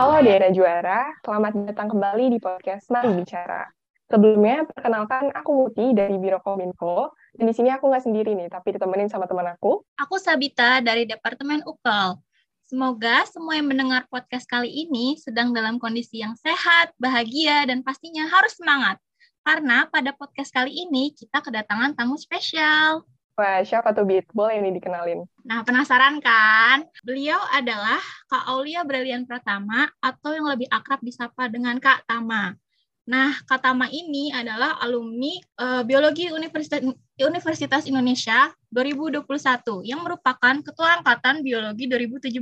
Halo Daerah Juara, selamat datang kembali di podcast Mari Bicara. Sebelumnya, perkenalkan aku Muti dari Biro Kominfo, dan di sini aku nggak sendiri nih, tapi ditemenin sama teman aku. Aku Sabita dari Departemen UKAL. Semoga semua yang mendengar podcast kali ini sedang dalam kondisi yang sehat, bahagia, dan pastinya harus semangat. Karena pada podcast kali ini kita kedatangan tamu spesial. Wah, siapa tuh Bit? Boleh ini dikenalin. Nah, penasaran kan? Beliau adalah Kak Aulia Brilian Pratama atau yang lebih akrab disapa dengan Kak Tama. Nah, Kak Tama ini adalah alumni uh, Biologi Universitas, Universitas Indonesia 2021 yang merupakan Ketua Angkatan Biologi 2017.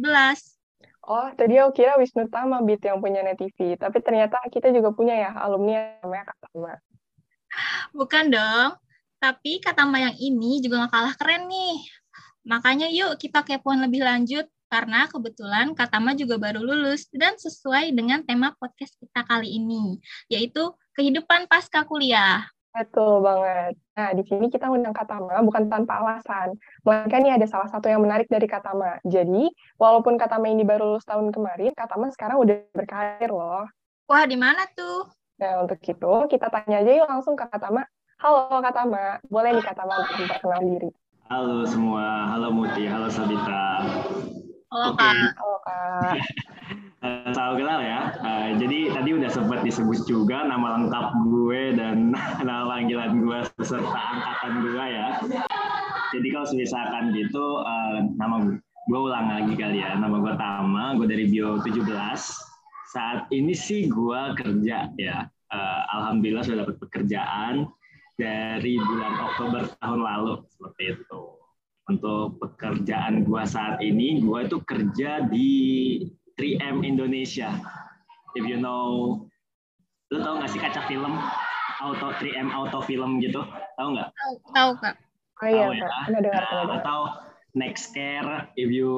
Oh, tadi aku kira Wisnu Tama Bit yang punya Net TV, tapi ternyata kita juga punya ya alumni yang namanya Kak Tama. Bukan dong, tapi kata Mbak yang ini juga gak kalah keren nih. Makanya yuk kita kepoin lebih lanjut karena kebetulan Katama juga baru lulus dan sesuai dengan tema podcast kita kali ini, yaitu kehidupan pasca kuliah. Betul banget. Nah, di sini kita undang Katama bukan tanpa alasan. Melainkan ini ada salah satu yang menarik dari Katama. Jadi, walaupun Katama ini baru lulus tahun kemarin, Katama sekarang udah berkarir loh. Wah, di mana tuh? Nah, untuk itu, kita tanya aja yuk langsung ke Katama, Halo Kak Tama, boleh nih Kak Tama untuk memperkenalkan diri. Halo semua, halo Muti, halo Sabita. Halo Kak. Halo Kak. uh, Salam kenal ya. Uh, jadi tadi udah sempat disebut juga nama lengkap gue dan nama panggilan gue beserta angkatan gue ya. Jadi kalau misalkan gitu, uh, nama gue, gue ulang lagi kali ya. Nama gue Tama, gue dari Bio 17. Saat ini sih gue kerja ya. Uh, Alhamdulillah sudah dapat pekerjaan dari bulan Oktober tahun lalu seperti itu. Untuk pekerjaan gua saat ini, gua itu kerja di 3M Indonesia. If you know, lu tau nggak sih kaca film auto 3M auto film gitu? Tahu nggak? Tahu kak. Oh iya, ya? Pernah dengar, nah, Atau Nextcare, if you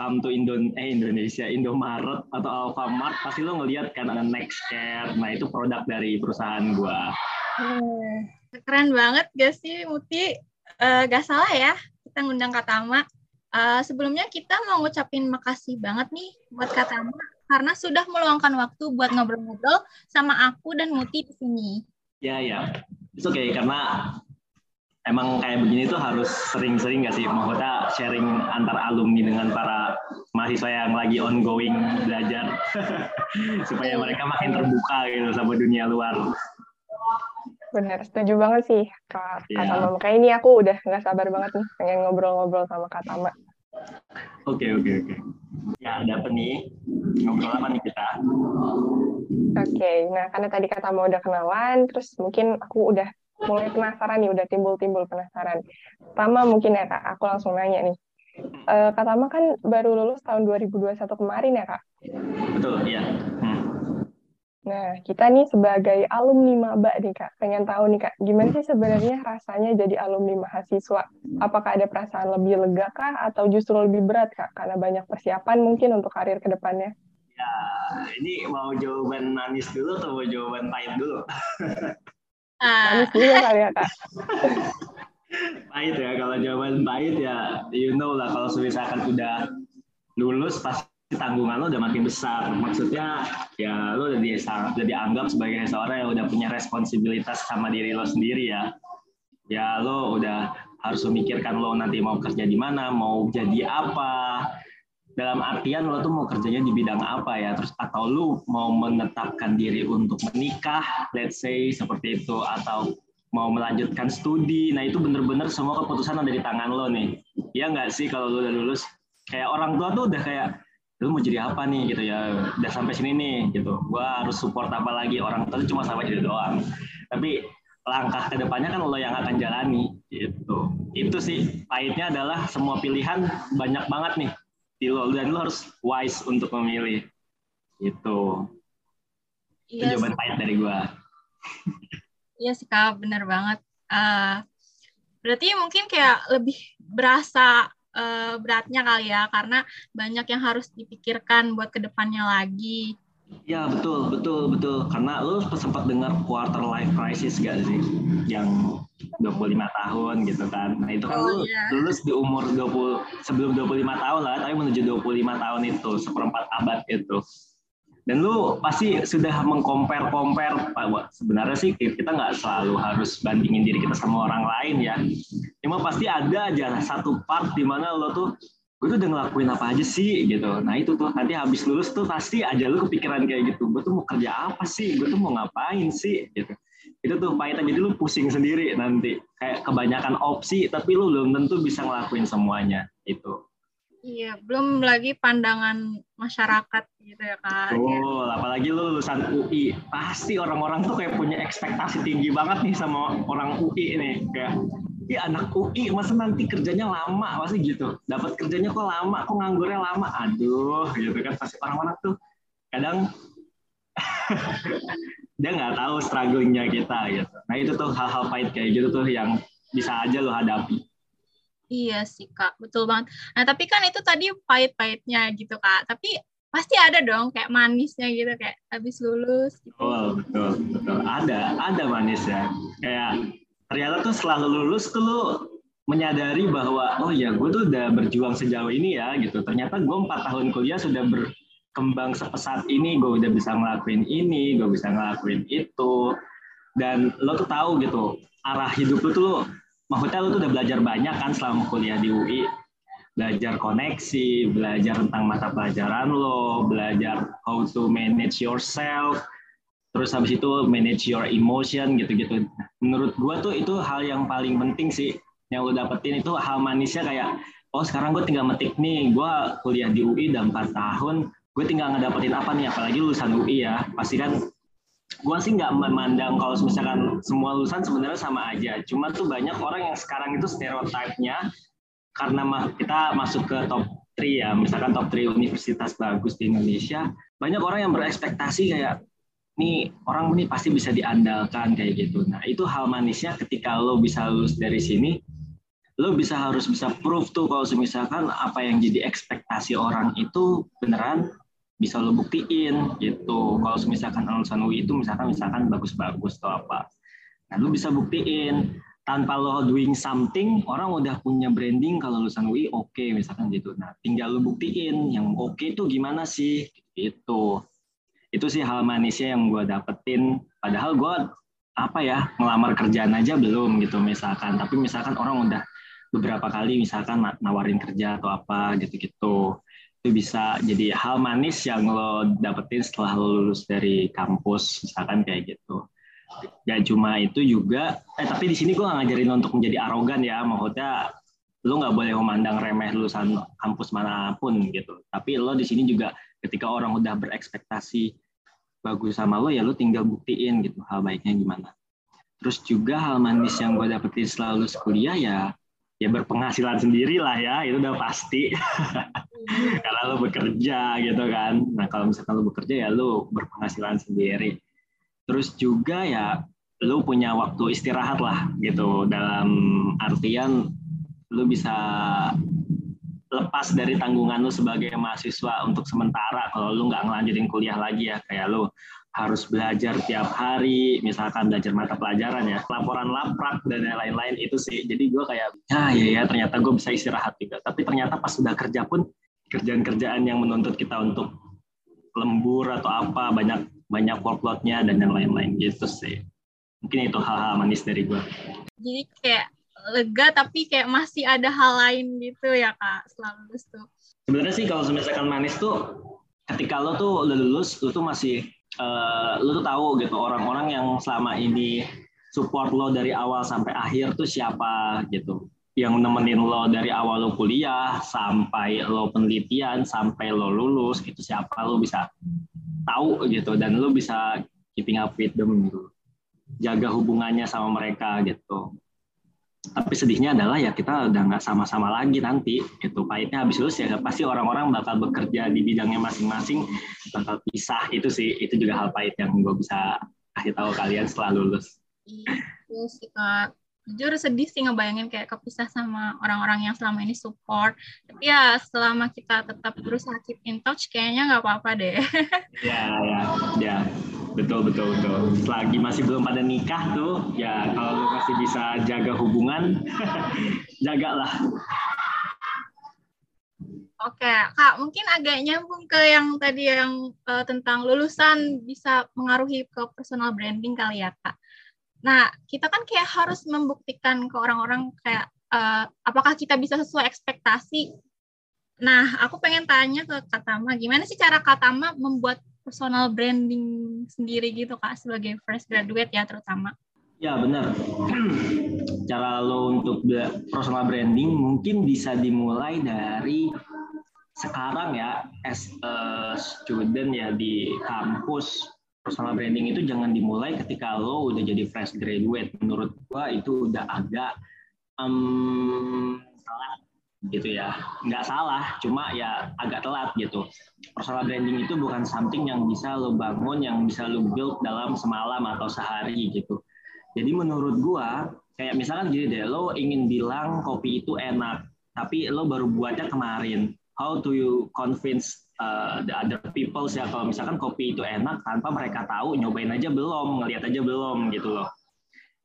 come to Indon eh Indonesia, Indomaret atau Alfamart, pasti lo ngeliat kan ada Nextcare. Nah itu produk dari perusahaan gua. Hmm. Keren banget gak sih Muti? Uh, gak salah ya kita ngundang Katama. Uh, sebelumnya kita mau ngucapin makasih banget nih buat Katama karena sudah meluangkan waktu buat ngobrol-ngobrol sama aku dan Muti di sini. Ya ya, itu oke okay, karena emang kayak begini tuh harus sering-sering gak sih maksudnya sharing antar alumni dengan para mahasiswa yang lagi ongoing belajar supaya mereka makin terbuka gitu sama dunia luar. Benar, setuju banget sih Kak, yeah. Tama. Makanya ini aku udah nggak sabar banget nih pengen ngobrol-ngobrol sama Kak Tama. Oke, oke, oke. Ya, ada apa nih? Ngobrol apa nih kita? Oke, okay, nah karena tadi Kak Tama udah kenalan, terus mungkin aku udah mulai penasaran nih, udah timbul-timbul penasaran. Tama mungkin ya Kak, aku langsung nanya nih. Uh, Kak Tama kan baru lulus tahun 2021 kemarin ya Kak? Betul, iya. Nah, kita nih sebagai alumni maba nih Kak, pengen tahu nih Kak, gimana sih sebenarnya rasanya jadi alumni mahasiswa? Apakah ada perasaan lebih lega kah atau justru lebih berat Kak karena banyak persiapan mungkin untuk karir ke depannya? Ya, ini mau jawaban manis dulu atau mau jawaban pahit dulu? manis dulu kali ya Kak. pahit ya, kalau jawaban pahit ya you know lah kalau misalkan udah lulus pasti tanggungan lo udah makin besar. Maksudnya ya lo udah, di, udah dianggap sebagai seorang yang udah punya responsibilitas sama diri lo sendiri ya. Ya lo udah harus memikirkan lo nanti mau kerja di mana, mau jadi apa. Dalam artian lo tuh mau kerjanya di bidang apa ya, terus atau lo mau menetapkan diri untuk menikah, let's say seperti itu, atau mau melanjutkan studi. Nah itu bener-bener semua keputusan ada di tangan lo nih. Ya nggak sih kalau lo udah lulus, kayak orang tua tuh udah kayak lu mau jadi apa nih? Gitu ya. Udah sampai sini nih gitu. Gua harus support apa lagi? Orang tua cuma sampai jadi doang. Tapi langkah ke depannya kan lo yang akan jalani gitu. Itu sih pahitnya adalah semua pilihan banyak banget nih di lo dan lo harus wise untuk memilih itu yes. itu iya jawaban pahit dari gua. Iya sih kak. Benar banget. Uh, berarti mungkin kayak lebih berasa uh, beratnya kali ya karena banyak yang harus dipikirkan buat ke depannya lagi. Ya betul betul betul karena lu sempat dengar quarter life crisis gak sih yang 25 tahun gitu kan. Nah itu kan oh, lu yeah. lulus di umur 20 sebelum 25 tahun lah tapi menuju 25 tahun itu seperempat abad itu. Dan lu pasti sudah mengcompare-compare sebenarnya sih kita nggak selalu harus bandingin diri kita sama orang lain ya. Cuma pasti ada aja satu part di mana lo tuh gue tuh udah ngelakuin apa aja sih? gitu. Nah itu tuh nanti habis lulus tuh pasti aja lu kepikiran kayak gitu gue tuh mau kerja apa sih? Gue tuh mau ngapain sih? gitu. Itu tuh pahitnya jadi lu pusing sendiri nanti. Kayak kebanyakan opsi tapi lu belum tentu bisa ngelakuin semuanya itu Iya, belum lagi pandangan masyarakat gitu ya kak. Oh, apalagi lu lulusan UI, pasti orang-orang tuh kayak punya ekspektasi tinggi banget nih sama orang UI nih, kayak Iya anak UI masa nanti kerjanya lama? Pasti gitu. Dapat kerjanya kok lama? Kok nganggurnya lama? Aduh gitu kan. Pasti orang-orang tuh kadang dia nggak tahu strugglingnya kita gitu. Nah itu tuh hal-hal pahit kayak gitu tuh yang bisa aja lo hadapi Iya sih kak, betul banget. Nah tapi kan itu tadi pahit-pahitnya gitu kak. Tapi pasti ada dong kayak manisnya gitu kayak habis lulus. Gitu. Oh betul betul ada ada manisnya kayak ternyata tuh setelah lulus tuh lu menyadari bahwa oh ya gue tuh udah berjuang sejauh ini ya gitu. Ternyata gue empat tahun kuliah sudah berkembang sepesat ini, gue udah bisa ngelakuin ini, gue bisa ngelakuin itu, dan lo tuh tahu gitu arah hidup lo tuh lo maksudnya lo tuh udah belajar banyak kan selama kuliah di UI belajar koneksi, belajar tentang mata pelajaran lo, belajar how to manage yourself, terus habis itu manage your emotion gitu-gitu. Menurut gua tuh itu hal yang paling penting sih yang lo dapetin itu hal manisnya kayak oh sekarang gue tinggal metik nih, gue kuliah di UI udah 4 tahun, gue tinggal ngedapetin apa nih, apalagi lulusan UI ya, pasti kan gue sih nggak memandang kalau misalkan semua lulusan sebenarnya sama aja. Cuma tuh banyak orang yang sekarang itu stereotipnya karena kita masuk ke top 3 ya, misalkan top 3 universitas bagus di Indonesia, banyak orang yang berekspektasi kayak nih orang ini pasti bisa diandalkan kayak gitu. Nah itu hal manisnya ketika lo bisa lulus dari sini, lo bisa harus bisa proof tuh kalau misalkan apa yang jadi ekspektasi orang itu beneran bisa lo buktiin gitu. Kalau misalkan lulusan UI itu misalkan misalkan bagus-bagus atau apa, nah lo bisa buktiin tanpa lo doing something orang udah punya branding kalau lulusan UI oke okay, misalkan gitu. Nah tinggal lo buktiin yang oke okay itu gimana sih gitu. Itu sih hal manisnya yang gue dapetin. Padahal gue apa ya ngelamar kerjaan aja belum gitu misalkan. Tapi misalkan orang udah beberapa kali misalkan nawarin kerja atau apa gitu-gitu itu bisa jadi hal manis yang lo dapetin setelah lo lulus dari kampus misalkan kayak gitu. Gak cuma itu juga eh tapi di sini gue gak ngajarin lo untuk menjadi arogan ya. Maksudnya lo nggak boleh memandang remeh lulusan kampus mana pun gitu. Tapi lo di sini juga ketika orang udah berekspektasi bagus sama lo ya lo tinggal buktiin gitu hal baiknya gimana. Terus juga hal manis yang gue dapetin setelah lulus kuliah ya ya berpenghasilan sendiri lah ya itu udah pasti. Karena lo bekerja gitu kan. Nah kalau misalkan lo bekerja ya lo berpenghasilan sendiri. Terus juga ya lo punya waktu istirahat lah gitu. Dalam artian lo bisa lepas dari tanggungan lo sebagai mahasiswa untuk sementara kalau lo nggak ngelanjutin kuliah lagi ya. Kayak lo harus belajar tiap hari, misalkan belajar mata pelajaran ya, laporan laprak dan lain-lain itu sih. Jadi gue kayak, ya ya ya ternyata gue bisa istirahat juga. Tapi ternyata pas sudah kerja pun kerjaan-kerjaan yang menuntut kita untuk lembur atau apa banyak banyak workloadnya dan yang lain-lain gitu sih. Mungkin itu hal-hal manis dari gue. Jadi kayak lega tapi kayak masih ada hal lain gitu ya kak selalu tuh. Sebenarnya sih kalau misalkan manis tuh ketika lo tuh lulus lo tuh masih uh, lu tuh tahu gitu orang-orang yang selama ini support lo dari awal sampai akhir tuh siapa gitu. Yang nemenin lo dari awal lo kuliah sampai lo penelitian sampai lo lulus gitu siapa lo bisa tahu gitu. Dan lo bisa keeping up with them gitu. Jaga hubungannya sama mereka gitu tapi sedihnya adalah ya kita udah nggak sama-sama lagi nanti itu pahitnya habis lulus ya pasti orang-orang bakal bekerja di bidangnya masing-masing bakal pisah itu sih. Itu juga hal pahit yang gue bisa kasih tahu kalian setelah lulus. Iya sih kak. Jujur sedih sih ngebayangin kayak kepisah sama orang-orang yang selama ini support. Tapi ya selama kita tetap berusaha keep in touch kayaknya nggak apa-apa deh. Ya ya ya betul betul betul selagi masih belum pada nikah tuh ya kalau lu masih bisa jaga hubungan jagalah Oke, Kak, mungkin agak nyambung ke yang tadi yang uh, tentang lulusan bisa mengaruhi ke personal branding kali ya, Kak. Nah, kita kan kayak harus membuktikan ke orang-orang kayak uh, apakah kita bisa sesuai ekspektasi. Nah, aku pengen tanya ke Kak Tama, gimana sih cara Kak Tama membuat personal branding sendiri gitu, Kak, sebagai fresh graduate ya terutama? Ya benar. Cara lo untuk personal branding mungkin bisa dimulai dari sekarang ya as a student ya di kampus personal branding itu jangan dimulai ketika lo udah jadi fresh graduate. Menurut gua itu udah agak um, salah gitu ya. Nggak salah, cuma ya agak telat gitu. Personal branding itu bukan something yang bisa lo bangun, yang bisa lo build dalam semalam atau sehari gitu. Jadi menurut gua kayak misalkan gini deh, lo ingin bilang kopi itu enak, tapi lo baru buatnya kemarin how do you convince uh, the other people ya kalau misalkan kopi itu enak tanpa mereka tahu nyobain aja belum ngelihat aja belum gitu loh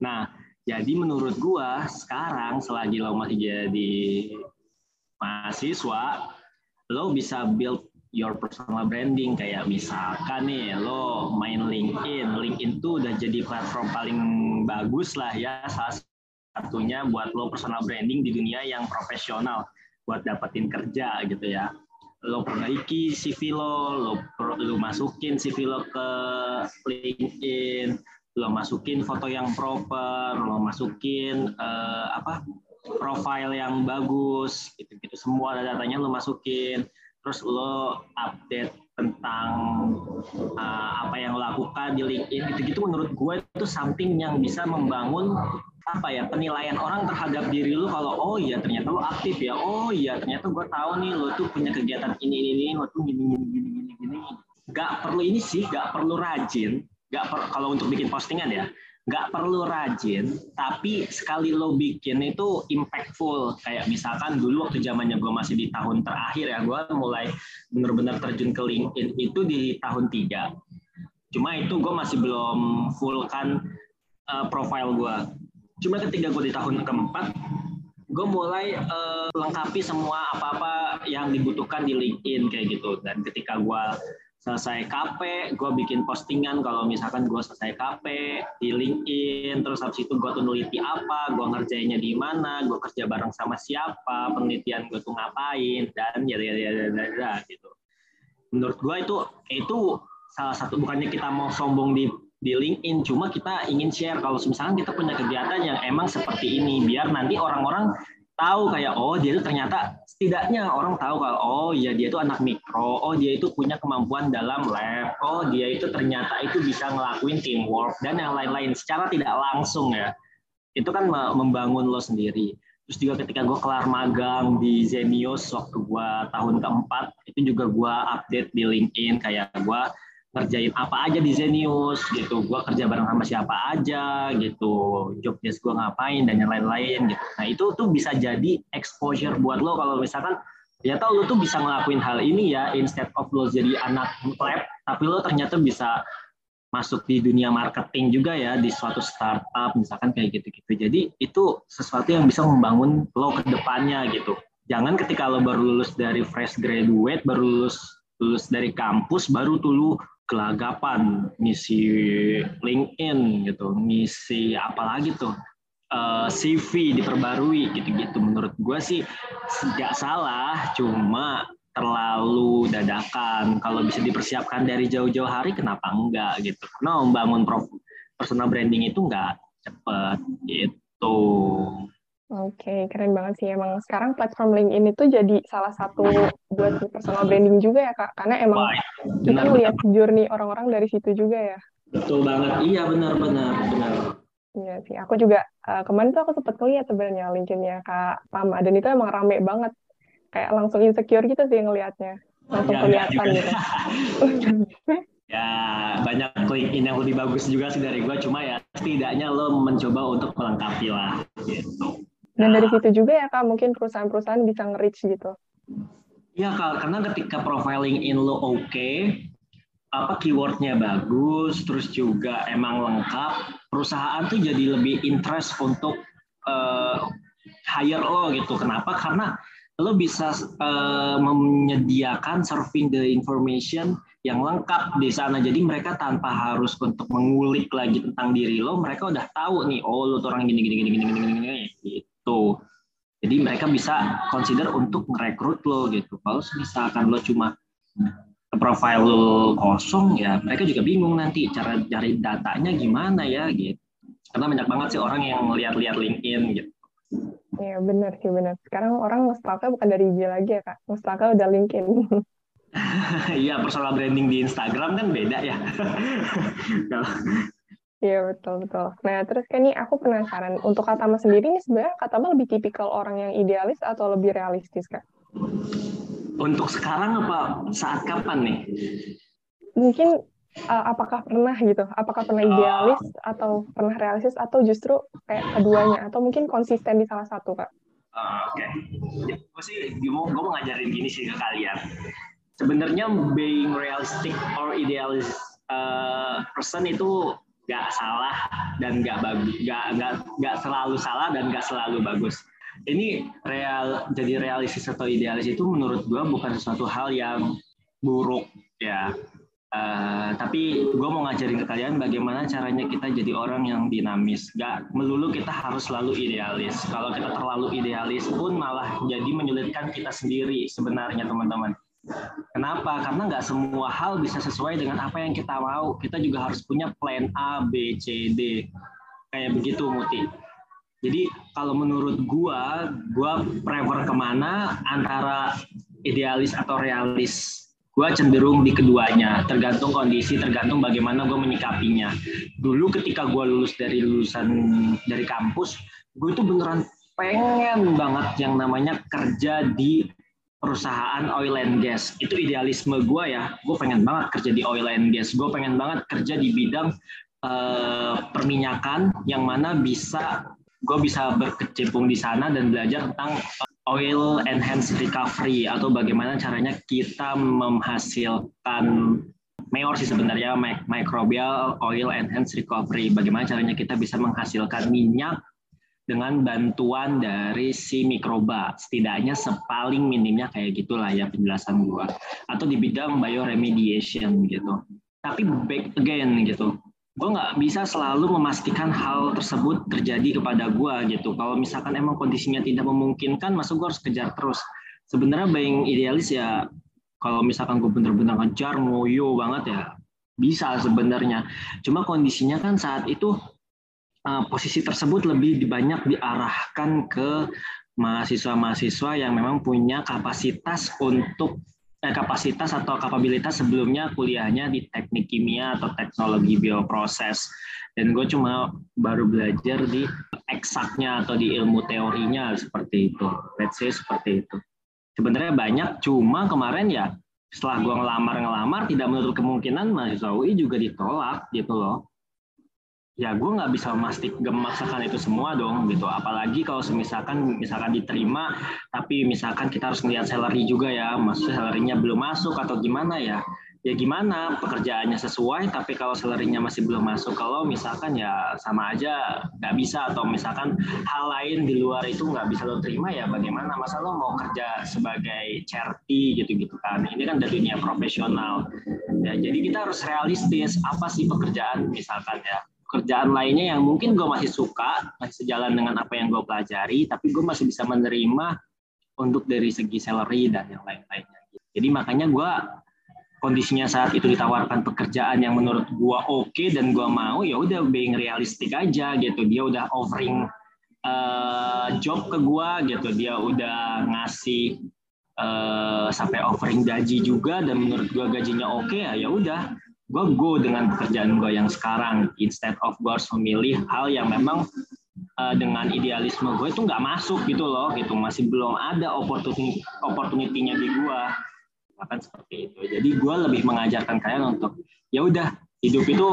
nah jadi menurut gua sekarang selagi lo masih jadi mahasiswa lo bisa build your personal branding. Kayak misalkan nih lo main LinkedIn. LinkedIn tuh udah jadi platform paling bagus lah ya. Salah satunya buat lo personal branding di dunia yang profesional. Buat dapetin kerja gitu ya. Lo perbaiki CV lo, lo, lo masukin CV lo ke LinkedIn, lo masukin foto yang proper, lo masukin uh, apa profile yang bagus, gitu-gitu. Semua datanya lo masukin, terus lo update tentang uh, apa yang lo lakukan di LinkedIn, gitu-gitu menurut gue itu something yang bisa membangun apa ya penilaian orang terhadap diri lu kalau oh iya ternyata lu aktif ya. Oh iya ternyata gue tahu nih lu tuh punya kegiatan ini ini ini. Lu tuh gini gini gini gini gini. Nggak perlu ini sih nggak perlu rajin. Nggak per, kalau untuk bikin postingan ya nggak perlu rajin tapi sekali lo bikin itu impactful. Kayak misalkan dulu waktu zamannya gue masih di tahun terakhir ya gue mulai benar-benar terjun ke LinkedIn itu di tahun tiga. Cuma itu gue masih belum full kan uh, profile gue cuma ketika gue di tahun keempat gue mulai uh, lengkapi semua apa-apa yang dibutuhkan di LinkedIn kayak gitu. Dan ketika gue selesai KP, gue bikin postingan kalau misalkan gue selesai KP di LinkedIn, terus habis itu gue tuh neliti apa, gue ngerjainnya di mana, gue kerja bareng sama siapa, penelitian gue tuh ngapain, dan ya ya ya ya, ya gitu. Menurut gue itu itu salah satu bukannya kita mau sombong di di LinkedIn. Cuma kita ingin share kalau misalkan kita punya kegiatan yang emang seperti ini, biar nanti orang-orang tahu kayak oh dia itu ternyata setidaknya orang tahu kalau oh ya dia itu anak mikro, oh dia itu punya kemampuan dalam lab, oh dia itu ternyata itu bisa ngelakuin teamwork dan yang lain-lain secara tidak langsung ya. Itu kan membangun lo sendiri. Terus juga ketika gue kelar magang di Zenius waktu gue tahun keempat, itu juga gue update di LinkedIn kayak gue ngerjain apa aja di Zenius gitu. Gue kerja bareng sama siapa aja gitu. Job desk gue ngapain dan yang lain-lain gitu. Nah itu tuh bisa jadi exposure buat lo. Kalau misalkan ya tau lo tuh bisa ngelakuin hal ini ya instead of lo jadi anak lab tapi lo ternyata bisa masuk di dunia marketing juga ya di suatu startup misalkan kayak gitu-gitu. Jadi itu sesuatu yang bisa membangun lo ke depannya gitu. Jangan ketika lo baru lulus dari fresh graduate baru lulus lulus dari kampus baru tuh lo gelagapan ngisi LinkedIn gitu ngisi apalagi tuh uh, eh, CV diperbarui gitu-gitu. Menurut gue sih tidak salah cuma terlalu dadakan. Kalau bisa dipersiapkan dari jauh-jauh hari kenapa enggak gitu? Karena membangun personal branding itu enggak cepet gitu Oke, keren banget sih. Emang sekarang platform LinkedIn itu jadi salah satu buat personal branding juga ya, Kak. Karena emang Wah, kita melihat journey orang-orang dari situ juga ya. Betul banget. Iya, benar-benar. benar. Iya sih. Aku juga, uh, kemarin tuh aku sempat lihat sebenarnya LinkedIn-nya Kak Pama. Dan itu emang rame banget. Kayak langsung insecure gitu sih ngelihatnya. Langsung ya, kelihatan gitu. ya banyak LinkedIn yang lebih bagus juga sih dari gue cuma ya setidaknya lo mencoba untuk melengkapi lah gitu dan dari situ juga ya Kak, mungkin perusahaan-perusahaan bisa nge-reach gitu. Iya Kak, karena ketika profiling in lo oke, okay, apa keywordnya bagus, terus juga emang lengkap, perusahaan tuh jadi lebih interest untuk uh, hire lo gitu. Kenapa? Karena lo bisa uh, menyediakan serving the information yang lengkap di sana. Jadi mereka tanpa harus untuk mengulik lagi tentang diri lo, mereka udah tahu nih, oh lo tuh orang gini gini gini gini gini gini, gini gitu. Jadi mereka bisa consider untuk merekrut lo gitu. Kalau misalkan lo cuma profile lo kosong ya mereka juga bingung nanti cara cari datanya gimana ya gitu. Karena banyak banget sih orang yang lihat-lihat LinkedIn gitu. Iya benar sih benar. Sekarang orang ngestalknya bukan dari IG lagi ya kak, ngestalknya udah LinkedIn. Iya personal branding di Instagram kan beda ya. Iya betul betul. Nah terus kan nih aku penasaran untuk Katama sendiri nih sebenarnya Katama lebih tipikal orang yang idealis atau lebih realistis kak? Untuk sekarang apa saat kapan nih? Mungkin uh, apakah pernah gitu? Apakah pernah idealis atau pernah realistis atau justru kayak keduanya atau mungkin konsisten di salah satu kak? Uh, Oke, okay. Ya, gue sih gue mau, gue mau ngajarin gini sih ke kalian. Sebenarnya being realistic or idealist uh, person itu nggak salah dan nggak bagus, nggak nggak nggak selalu salah dan nggak selalu bagus ini real jadi realistis atau idealis itu menurut gue bukan sesuatu hal yang buruk ya Uh, tapi gue mau ngajarin ke kalian bagaimana caranya kita jadi orang yang dinamis. Gak melulu kita harus selalu idealis. Kalau kita terlalu idealis pun malah jadi menyulitkan kita sendiri sebenarnya teman-teman. Kenapa? Karena nggak semua hal bisa sesuai dengan apa yang kita mau. Kita juga harus punya plan A, B, C, D. Kayak begitu, Muti. Jadi kalau menurut gua, gua prefer ke mana antara idealis atau realis. Gua cenderung di keduanya, tergantung kondisi, tergantung bagaimana gua menyikapinya. Dulu ketika gua lulus dari lulusan dari kampus, gue itu beneran pengen banget yang namanya kerja di perusahaan oil and gas. Itu idealisme gue ya. Gue pengen banget kerja di oil and gas. Gue pengen banget kerja di bidang uh, perminyakan yang mana bisa gue bisa berkecimpung di sana dan belajar tentang oil enhanced recovery atau bagaimana caranya kita menghasilkan meor sih sebenarnya microbial oil enhanced recovery bagaimana caranya kita bisa menghasilkan minyak dengan bantuan dari si mikroba setidaknya sepaling minimnya kayak gitulah ya penjelasan gua atau di bidang bioremediation gitu tapi back again gitu gue nggak bisa selalu memastikan hal tersebut terjadi kepada gue gitu. Kalau misalkan emang kondisinya tidak memungkinkan, masuk gue harus kejar terus. Sebenarnya bayang idealis ya, kalau misalkan gue bener-bener ngejar ngoyo banget ya bisa sebenarnya. Cuma kondisinya kan saat itu posisi tersebut lebih banyak diarahkan ke mahasiswa-mahasiswa yang memang punya kapasitas untuk eh, kapasitas atau kapabilitas sebelumnya kuliahnya di teknik kimia atau teknologi bioproses. Dan gue cuma baru belajar di eksaknya atau di ilmu teorinya seperti itu. Let's say seperti itu. Sebenarnya banyak cuma kemarin ya setelah gue ngelamar-ngelamar tidak menutup kemungkinan mahasiswa UI juga ditolak gitu loh ya gue nggak bisa memastik memaksakan itu semua dong gitu. Apalagi kalau misalkan misalkan diterima tapi misalkan kita harus melihat salary juga ya. Maksudnya salarynya belum masuk atau gimana ya? Ya gimana? Pekerjaannya sesuai tapi kalau salarynya masih belum masuk kalau misalkan ya sama aja nggak bisa. Atau misalkan hal lain di luar itu nggak bisa lo terima ya bagaimana? Masa lo mau kerja sebagai charity gitu-gitu kan? Ini kan dari dunia profesional. Ya jadi kita harus realistis apa sih pekerjaan misalkan ya kerjaan lainnya yang mungkin gue masih suka, masih sejalan dengan apa yang gue pelajari, tapi gue masih bisa menerima untuk dari segi salary dan yang lain-lainnya. Jadi makanya gue kondisinya saat itu ditawarkan pekerjaan yang menurut gue oke okay dan gue mau, ya udah being realistik aja gitu. Dia udah offering uh, job ke gue gitu, dia udah ngasih uh, sampai offering gaji juga dan menurut gue gajinya oke okay, ya udah gue go dengan pekerjaan gue yang sekarang instead of gue harus memilih hal yang memang uh, dengan idealisme gue itu nggak masuk gitu loh gitu. Masih belum ada opportunity opportunity-nya di gue bahkan seperti itu. Jadi gue lebih mengajarkan kalian untuk ya udah hidup itu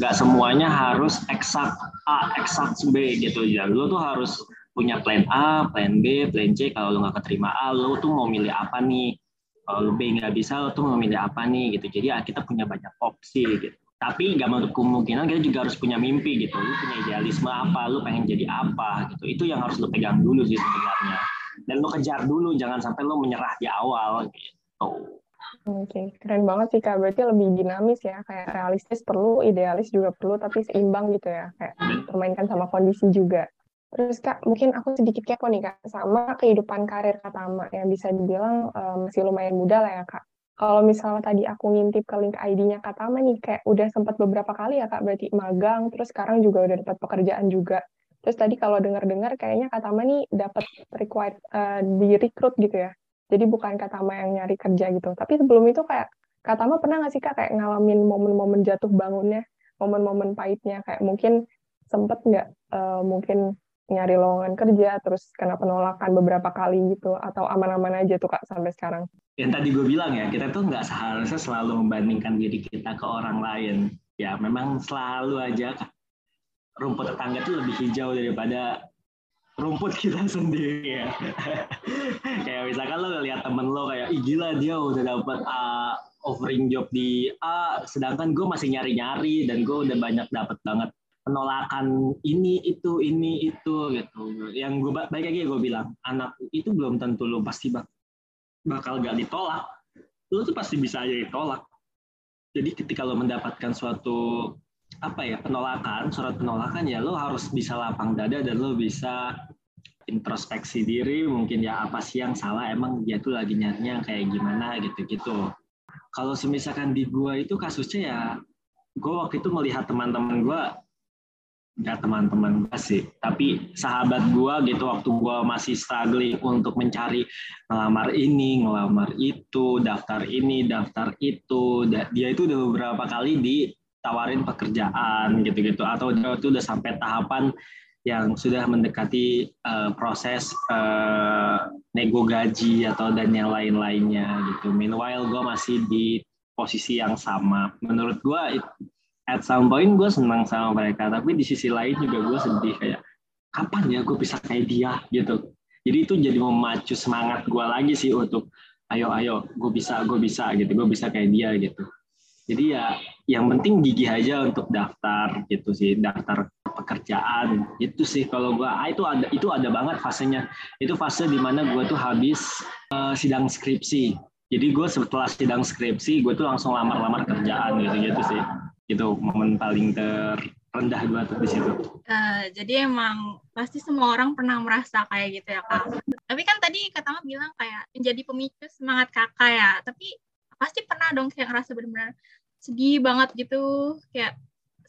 nggak semuanya harus eksak A eksak B gitu. Ya lo tuh harus punya plan A plan B plan C. Kalau lo nggak keterima A lo tuh mau milih apa nih kalau lebih nggak bisa lo tuh memilih apa nih? gitu. Jadi ya, kita punya banyak opsi gitu. Tapi nggak menutup kemungkinan kita juga harus punya mimpi gitu. Lu punya idealisme apa? Lu pengen jadi apa? Gitu. Itu yang harus lu pegang dulu sih sebenarnya. Dan lo kejar dulu jangan sampai lo menyerah di awal gitu. Oke, okay. keren banget sih Kak. Berarti lebih dinamis ya, kayak realistis perlu, idealis juga perlu, tapi seimbang gitu ya, kayak permainkan sama kondisi juga. Terus Kak, mungkin aku sedikit kepo nih Kak, sama kehidupan karir Kak Tama yang bisa dibilang um, masih lumayan muda lah ya Kak. Kalau misalnya tadi aku ngintip ke link ID-nya Kak Tama nih, kayak udah sempat beberapa kali ya Kak, berarti magang, terus sekarang juga udah dapat pekerjaan juga. Terus tadi kalau dengar-dengar kayaknya Kak Tama nih dapat required uh, di recruit gitu ya. Jadi bukan Katama yang nyari kerja gitu. Tapi sebelum itu kayak Katama pernah nggak sih Kak kayak ngalamin momen-momen jatuh bangunnya, momen-momen pahitnya kayak mungkin sempet nggak uh, mungkin nyari lowongan kerja terus kena penolakan beberapa kali gitu atau aman-aman aja tuh Kak sampai sekarang. Yang tadi gue bilang ya, kita tuh nggak seharusnya selalu membandingkan diri kita ke orang lain. Ya memang selalu aja rumput tetangga tuh lebih hijau daripada rumput kita sendiri ya. kayak misalkan lo ngeliat temen lo kayak, ih gila dia udah dapet uh, offering job di A, sedangkan gue masih nyari-nyari dan gue udah banyak dapet banget penolakan ini itu ini itu gitu. Yang gue baik lagi gue bilang, anak itu belum tentu lo pasti bak bakal gak ditolak. Lo tuh pasti bisa aja ditolak. Jadi ketika lo mendapatkan suatu apa ya penolakan surat penolakan ya lo harus bisa lapang dada dan lo bisa introspeksi diri mungkin ya apa sih yang salah emang dia tuh lagi nyarinya kayak gimana gitu gitu kalau semisalkan di gua itu kasusnya ya gua waktu itu melihat teman-teman gua nggak teman-teman gue sih tapi sahabat gua gitu waktu gua masih struggling untuk mencari ngelamar ini ngelamar itu daftar ini daftar itu dia itu udah beberapa kali di tawarin pekerjaan gitu-gitu atau dia itu udah sampai tahapan yang sudah mendekati uh, proses uh, nego gaji atau dan yang lain-lainnya gitu. Meanwhile gue masih di posisi yang sama. Menurut gue at some point gue senang sama mereka, tapi di sisi lain juga gue sedih kayak kapan ya gue bisa kayak dia gitu. Jadi itu jadi memacu semangat gue lagi sih untuk ayo ayo gue bisa gue bisa gitu gue bisa kayak dia gitu. Jadi ya yang penting gigih aja untuk daftar gitu sih, daftar pekerjaan. Itu sih kalau gua ah, itu ada itu ada banget fasenya. Itu fase di mana gua tuh habis uh, sidang skripsi. Jadi gue setelah sidang skripsi, gue tuh langsung lamar-lamar kerjaan gitu-gitu sih. Itu momen paling terendah gue tuh di situ. Uh, jadi emang pasti semua orang pernah merasa kayak gitu ya kak. Tapi kan tadi kata bilang kayak menjadi pemicu semangat kakak ya. Tapi pasti pernah dong kayak ngerasa benar-benar sedih banget gitu kayak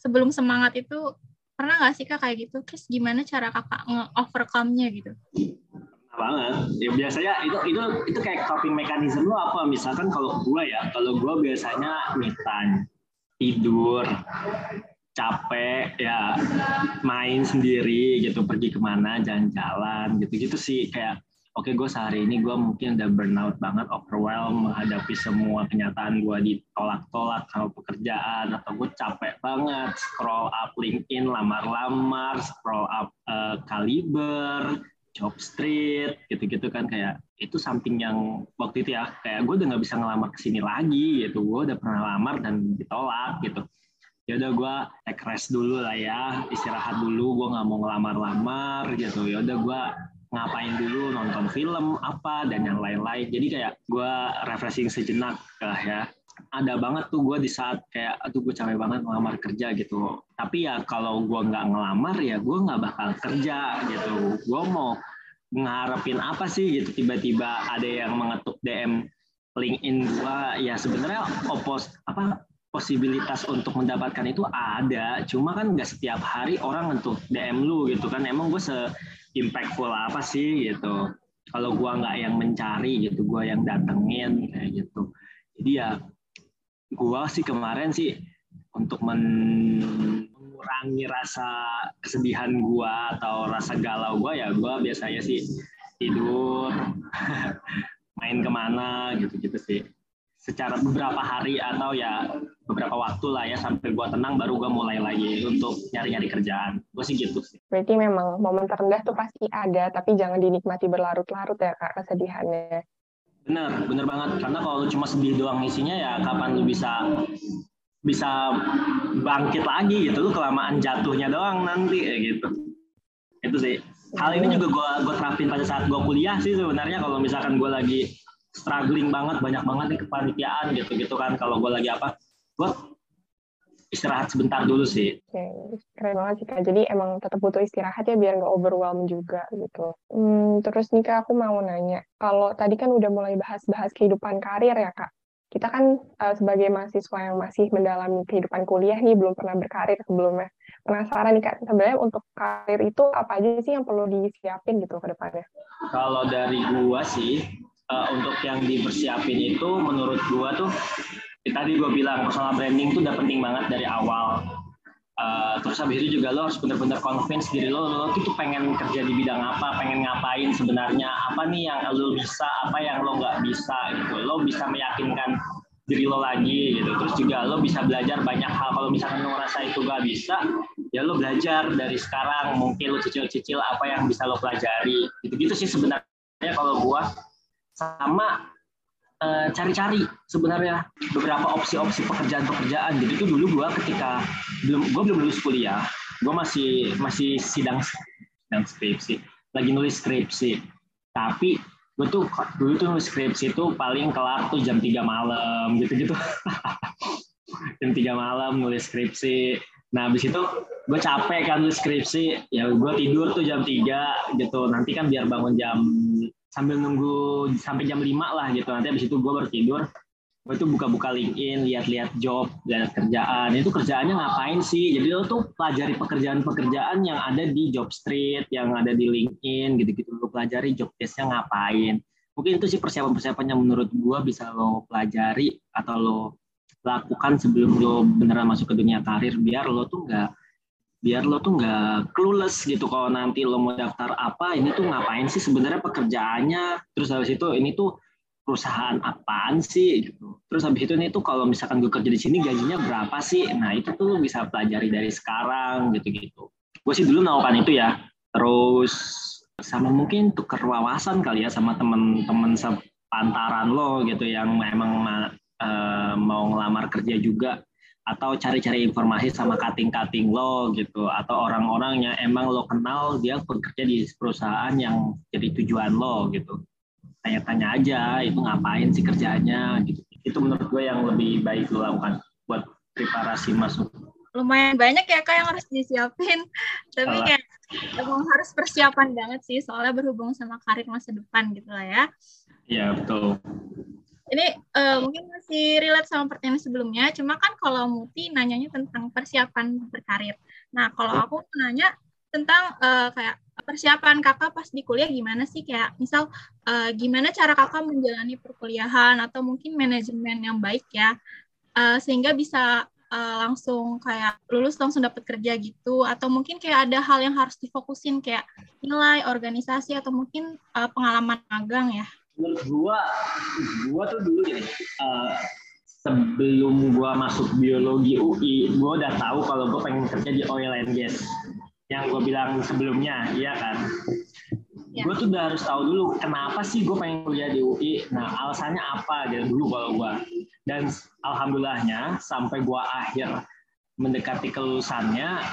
sebelum semangat itu pernah nggak sih kak kayak gitu terus gimana cara kakak nge-overcome-nya gitu banget ya biasanya itu itu itu kayak coping mechanism lo apa misalkan kalau gue ya kalau gue biasanya me tidur capek ya main sendiri gitu pergi ke mana jalan-jalan gitu gitu sih kayak oke okay, gue sehari ini gue mungkin udah burnout banget, overwhelm menghadapi semua kenyataan gue ditolak-tolak sama pekerjaan atau gue capek banget scroll up LinkedIn, lamar-lamar, scroll up uh, Kaliber, Job Street, gitu-gitu kan kayak itu something yang waktu itu ya kayak gue udah nggak bisa ngelamar ke sini lagi gitu, gue udah pernah lamar dan ditolak gitu. Ya udah gue take rest dulu lah ya istirahat dulu gue nggak mau ngelamar-lamar gitu. Ya udah gue ngapain dulu nonton film apa dan yang lain-lain. Jadi kayak gue refreshing sejenak lah ya ada banget tuh gue di saat kayak aduh gue capek banget ngelamar kerja gitu. Tapi ya kalau gue nggak ngelamar ya gue nggak bakal kerja gitu. Gue mau ngarepin apa sih gitu. Tiba-tiba ada yang mengetuk DM LinkedIn gue ya sebenarnya opos apa posibilitas untuk mendapatkan itu ada. Cuma kan nggak setiap hari orang untuk DM lu gitu kan. Emang gue se impactful apa sih gitu. Kalau gua nggak yang mencari gitu. Gua yang datengin kayak gitu. Jadi ya gua sih kemarin sih untuk mengurangi rasa kesedihan gua atau rasa galau gua ya gua biasanya sih tidur main ke mana gitu-gitu sih. Secara beberapa hari atau ya beberapa waktu lah ya sampai gue tenang baru gue mulai lagi untuk nyari-nyari kerjaan. Gue sih gitu sih. Berarti memang momen terendah tuh pasti ada tapi jangan dinikmati berlarut-larut ya kak kesedihannya bener bener banget. Karena kalau lu cuma sedih doang isinya ya kapan lu bisa bisa bangkit lagi gitu? Lu kelamaan jatuhnya doang nanti ya gitu. Itu sih. Hal ini juga gue gue terapin pada saat gue kuliah sih sebenarnya. Kalau misalkan gue lagi struggling banget banyak banget nih kepanitiaan gitu gitu kan. Kalau gue lagi apa? Gue istirahat sebentar dulu sih. Oke, keren banget sih kak. Jadi emang tetap butuh istirahat ya biar nggak overwhelm juga gitu. Hmm, terus nih kak, aku mau nanya, kalau tadi kan udah mulai bahas-bahas kehidupan karir ya kak. Kita kan uh, sebagai mahasiswa yang masih mendalami kehidupan kuliah nih, belum pernah berkarir sebelumnya. Penasaran nih kak, sebenarnya untuk karir itu apa aja sih yang perlu disiapin gitu ke depannya? Kalau dari gua sih, uh, untuk yang dipersiapin itu menurut gua tuh tadi gue bilang personal branding itu udah penting banget dari awal. Uh, terus habis itu juga lo harus benar-benar convince diri lo, lo tuh pengen kerja di bidang apa, pengen ngapain sebenarnya, apa nih yang lo bisa, apa yang lo nggak bisa gitu. Lo bisa meyakinkan diri lo lagi gitu. Terus juga lo bisa belajar banyak hal. Kalau misalkan lo ngerasa itu gak bisa, ya lo belajar dari sekarang. Mungkin lo cicil-cicil apa yang bisa lo pelajari. Gitu-gitu sih sebenarnya kalau gua sama cari-cari uh, sebenarnya beberapa opsi-opsi pekerjaan-pekerjaan. Jadi itu dulu gue ketika belum gue belum lulus kuliah, gue masih masih sidang sidang skripsi, lagi nulis skripsi. Tapi gue tuh dulu tuh nulis skripsi itu paling kelar tuh jam 3 malam gitu-gitu. jam 3 malam nulis skripsi. Nah, habis itu gue capek kan nulis skripsi, ya gue tidur tuh jam 3 gitu. Nanti kan biar bangun jam sambil nunggu sampai jam 5 lah gitu. Nanti habis itu gue baru tidur. Gue tuh buka-buka LinkedIn lihat-lihat job lihat kerjaan. Itu kerjaannya ngapain sih? Jadi lo tuh pelajari pekerjaan-pekerjaan yang ada di job street yang ada di LinkedIn gitu-gitu. Lo pelajari job desknya ngapain. Mungkin itu sih persiapan-persiapan yang menurut gue bisa lo pelajari atau lo lakukan sebelum lo beneran masuk ke dunia karir. Biar lo tuh nggak biar lo tuh nggak clueless gitu kalau nanti lo mau daftar apa ini tuh ngapain sih sebenarnya pekerjaannya? Terus habis itu ini tuh perusahaan apaan sih gitu. Terus habis itu ini tuh kalau misalkan gue kerja di sini gajinya berapa sih? Nah itu tuh bisa pelajari dari sekarang gitu gitu gue sih dulu melakukan itu ya. Terus sama mungkin tuker wawasan kali ya sama temen-temen sepantaran lo gitu yang memang uh, mau ngelamar kerja juga atau cari-cari informasi sama kating-kating lo gitu. Atau orang-orang yang emang lo kenal dia bekerja di perusahaan yang jadi tujuan lo gitu. Tanya-tanya aja itu ngapain sih kerjanya gitu. Itu menurut gue yang lebih baik lo lakukan buat preparasi masuk. Lumayan banyak ya kak yang harus disiapin. Tapi Salah. kayak emang harus persiapan banget sih soalnya berhubung sama karir masa depan gitu lah ya. Iya betul ini uh, mungkin masih relate sama pertanyaan sebelumnya, cuma kan kalau Muti nanyanya tentang persiapan berkarir. Nah, kalau aku nanya tentang uh, kayak persiapan kakak pas di kuliah gimana sih? Kayak misal uh, gimana cara kakak menjalani perkuliahan atau mungkin manajemen yang baik ya, uh, sehingga bisa uh, langsung kayak lulus langsung dapat kerja gitu atau mungkin kayak ada hal yang harus difokusin kayak nilai organisasi atau mungkin uh, pengalaman magang ya menurut gua gua tuh dulu gini uh, sebelum gua masuk biologi UI gua udah tahu kalau gua pengen kerja di oil and gas. Yang gua bilang sebelumnya iya kan? Ya. gue tuh udah harus tahu dulu kenapa sih gue pengen kuliah di UI nah alasannya apa gitu dulu kalau gue dan alhamdulillahnya sampai gue akhir mendekati kelulusannya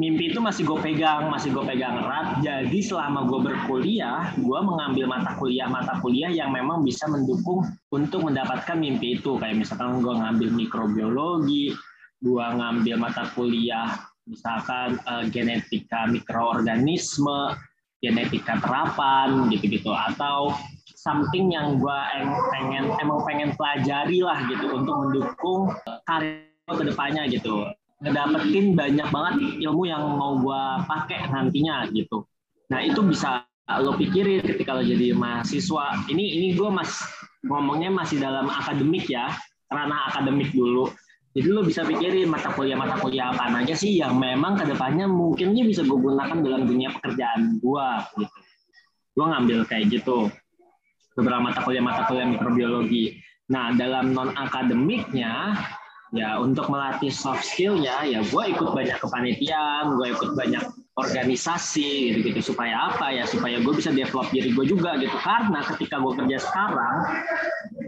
mimpi itu masih gue pegang, masih gue pegang erat. Jadi selama gue berkuliah, gue mengambil mata kuliah-mata kuliah yang memang bisa mendukung untuk mendapatkan mimpi itu. Kayak misalkan gue ngambil mikrobiologi, gue ngambil mata kuliah misalkan uh, genetika mikroorganisme, genetika terapan, gitu-gitu. Atau something yang gue pengen emang pengen pelajari lah gitu untuk mendukung karir ke depannya gitu ngedapetin banyak banget ilmu yang mau gue pakai nantinya gitu. Nah itu bisa lo pikirin ketika lo jadi mahasiswa. Ini ini gue mas ngomongnya masih dalam akademik ya, karena akademik dulu. Jadi lo bisa pikirin mata kuliah mata kuliah apa aja sih yang memang ke depannya mungkinnya bisa gue gunakan dalam dunia pekerjaan gue. Gitu. Gue ngambil kayak gitu beberapa mata kuliah mata kuliah mikrobiologi. Nah dalam non akademiknya ya untuk melatih soft skillnya ya gue ikut banyak kepanitiaan gue ikut banyak organisasi gitu gitu supaya apa ya? Supaya gue bisa develop diri gue juga gitu. Karena ketika gue kerja sekarang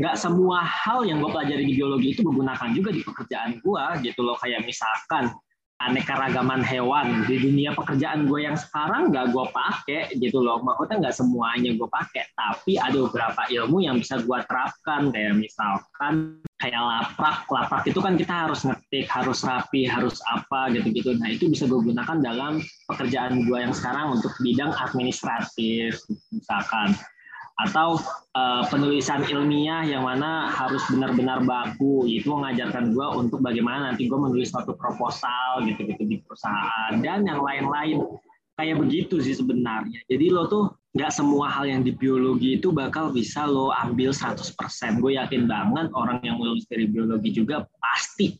nggak semua hal yang gue pelajari di biologi itu gue gunakan juga di pekerjaan gue gitu loh. Kayak misalkan aneka ragaman hewan. Di dunia pekerjaan gue yang sekarang nggak gue pakai gitu loh. Maksudnya nggak semuanya gue pakai tapi ada beberapa ilmu yang bisa gue terapkan. Kayak misalkan kayak laprak. Laprak itu kan kita harus ngetik harus rapi harus apa gitu-gitu. Nah itu bisa gue gunakan dalam pekerjaan gue yang sekarang untuk bidang administratif misalkan atau uh, penulisan ilmiah yang mana harus benar-benar baku. Itu mengajarkan gue untuk bagaimana nanti gue menulis suatu proposal gitu-gitu di perusahaan dan yang lain-lain. Kayak begitu sih sebenarnya. Jadi lo tuh nggak semua hal yang di biologi itu bakal bisa lo ambil 100% gue yakin banget orang yang lulus dari biologi juga pasti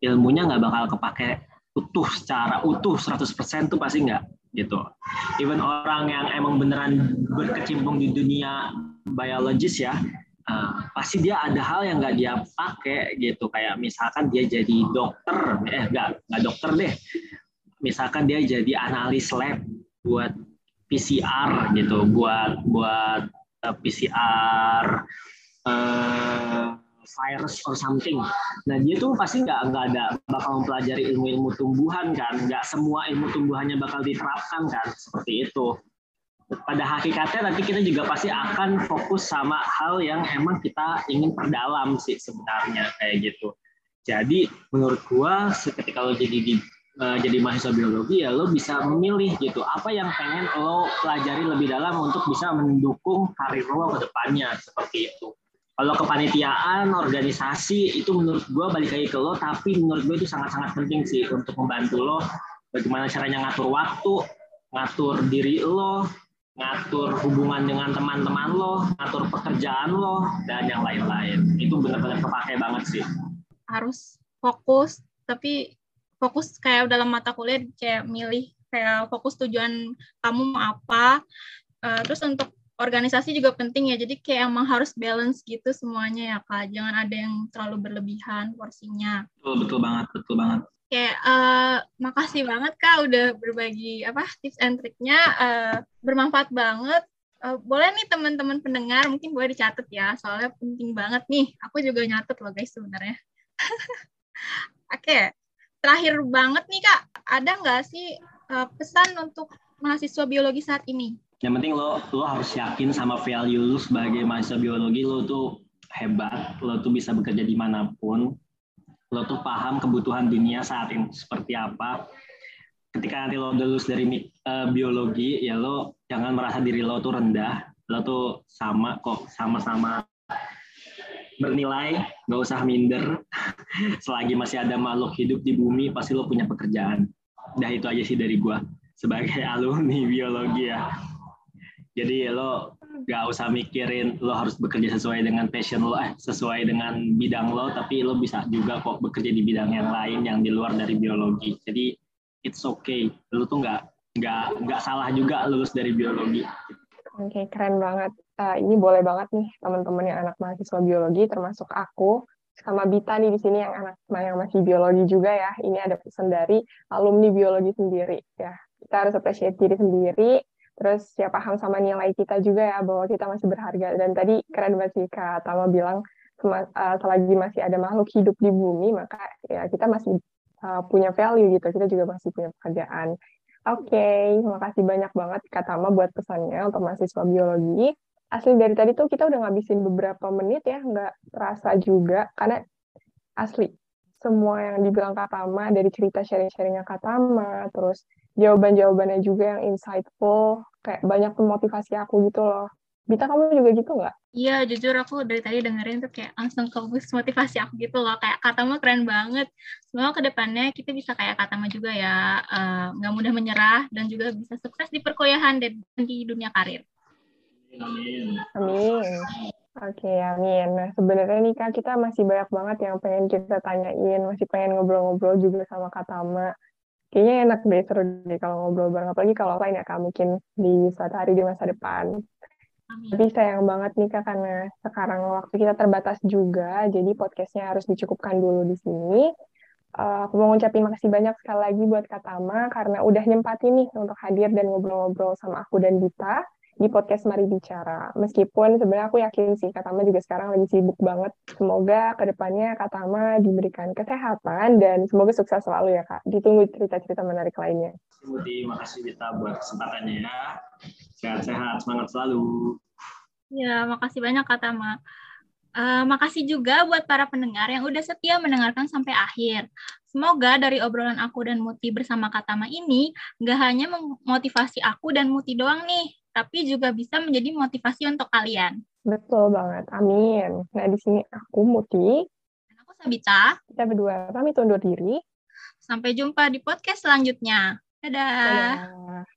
ilmunya nggak bakal kepake utuh secara utuh 100% tuh pasti nggak gitu. Even orang yang emang beneran berkecimpung di dunia biologis ya, uh, pasti dia ada hal yang nggak dia pakai gitu. Kayak misalkan dia jadi dokter, eh nggak nggak dokter deh. Misalkan dia jadi analis lab buat PCR gitu, buat buat uh, eh, PCR uh, virus or something. Nah dia tuh pasti nggak nggak ada bakal mempelajari ilmu-ilmu tumbuhan kan, nggak semua ilmu tumbuhannya bakal diterapkan kan, seperti itu. Pada hakikatnya nanti kita juga pasti akan fokus sama hal yang emang kita ingin perdalam sih sebenarnya kayak gitu. Jadi menurut gua ketika lo jadi di uh, jadi mahasiswa biologi ya lo bisa memilih gitu apa yang pengen lo pelajari lebih dalam untuk bisa mendukung karir lo ke depannya seperti itu kalau kepanitiaan organisasi itu menurut gue balik lagi ke lo tapi menurut gue itu sangat-sangat penting sih untuk membantu lo. Bagaimana caranya ngatur waktu ngatur diri lo ngatur hubungan dengan teman-teman lo ngatur pekerjaan lo dan yang lain-lain. Itu benar-benar kepake banget sih. Harus fokus tapi fokus kayak dalam mata kuliah kayak milih kayak fokus tujuan kamu mau apa. Uh, terus untuk organisasi juga penting ya. Jadi kayak emang harus balance gitu semuanya ya Kak. Jangan ada yang terlalu berlebihan porsinya. Betul, betul banget, betul banget. Kayak uh, makasih banget Kak udah berbagi apa tips and triknya uh, bermanfaat banget. Uh, boleh nih teman-teman pendengar mungkin boleh dicatat ya soalnya penting banget nih. Aku juga nyatet loh guys sebenarnya. Oke, okay. terakhir banget nih Kak, ada nggak sih uh, pesan untuk mahasiswa biologi saat ini? Yang penting lo lo harus yakin sama value lo sebagai mahasiswa biologi. Lo tuh hebat lo tuh bisa bekerja di mana pun. Lo tuh paham kebutuhan dunia saat ini seperti apa. Ketika nanti lo lulus dari uh, biologi ya lo jangan merasa diri lo tuh rendah. Lo tuh sama kok sama-sama bernilai nggak usah minder. Selagi masih ada makhluk hidup di bumi pasti lo punya pekerjaan. Udah itu aja sih dari gua sebagai alumni biologi ya jadi lo gak usah mikirin lo harus bekerja sesuai dengan passion lo, eh sesuai dengan bidang lo, tapi lo bisa juga kok bekerja di bidang yang lain yang di luar dari biologi. Jadi it's okay, lo tuh nggak nggak nggak salah juga lulus dari biologi. Oke, okay, keren banget. Uh, ini boleh banget nih teman-teman yang anak mahasiswa biologi, termasuk aku sama Bita nih di sini yang anak yang masih biologi juga ya. Ini ada pesan dari alumni biologi sendiri ya. Kita harus appreciate diri sendiri, terus ya paham sama nilai kita juga ya bahwa kita masih berharga. Dan tadi keren banget sih Kak Tama bilang uh, selagi masih ada makhluk hidup di bumi maka ya kita masih uh, punya value gitu. Kita juga masih punya pekerjaan. Oke okay, makasih banyak banget Kak Tama buat pesannya untuk mahasiswa biologi. Asli dari tadi tuh kita udah ngabisin beberapa menit ya nggak terasa juga karena asli semua yang dibilang Kak Tama dari cerita sharing-sharingnya Kak Tama terus jawaban-jawabannya juga yang insightful, kayak banyak memotivasi aku gitu loh. Bita, kamu juga gitu nggak? Iya, jujur aku dari tadi dengerin tuh kayak langsung ke motivasi aku gitu loh. Kayak Katama keren banget. Semoga ke depannya kita bisa kayak Katama juga ya. Eh, nggak uh, mudah menyerah dan juga bisa sukses di perkuliahan dan di dunia karir. Amin. Amin. Oke, okay, amin. Nah, sebenarnya nih Kak, kita masih banyak banget yang pengen kita tanyain, masih pengen ngobrol-ngobrol juga sama Katama kayaknya enak deh seru deh kalau ngobrol bareng. Apalagi kalau lain ya kak mungkin di suatu hari di masa depan. Amin. tapi sayang banget nih kak karena sekarang waktu kita terbatas juga jadi podcastnya harus dicukupkan dulu di sini. Uh, aku mau ngucapin makasih banyak sekali lagi buat Kak Tama karena udah nyempatin nih untuk hadir dan ngobrol-ngobrol sama aku dan Dita di podcast Mari Bicara. Meskipun sebenarnya aku yakin sih Kak Tama juga sekarang lagi sibuk banget. Semoga ke depannya Kak Tama diberikan kesehatan dan semoga sukses selalu ya Kak. Ditunggu cerita-cerita menarik lainnya. Terima kasih Dita buat kesempatannya ya. Sehat-sehat, semangat selalu. Ya, makasih banyak Kak Tama. Uh, makasih juga buat para pendengar yang udah setia mendengarkan sampai akhir. Semoga dari obrolan aku dan Muti bersama Katama ini nggak hanya memotivasi aku dan Muti doang nih, tapi juga bisa menjadi motivasi untuk kalian. Betul banget, amin. Nah, di sini aku Muti. Dan aku Sabita. Kita berdua kami undur diri. Sampai jumpa di podcast selanjutnya. Dadah. Dadah.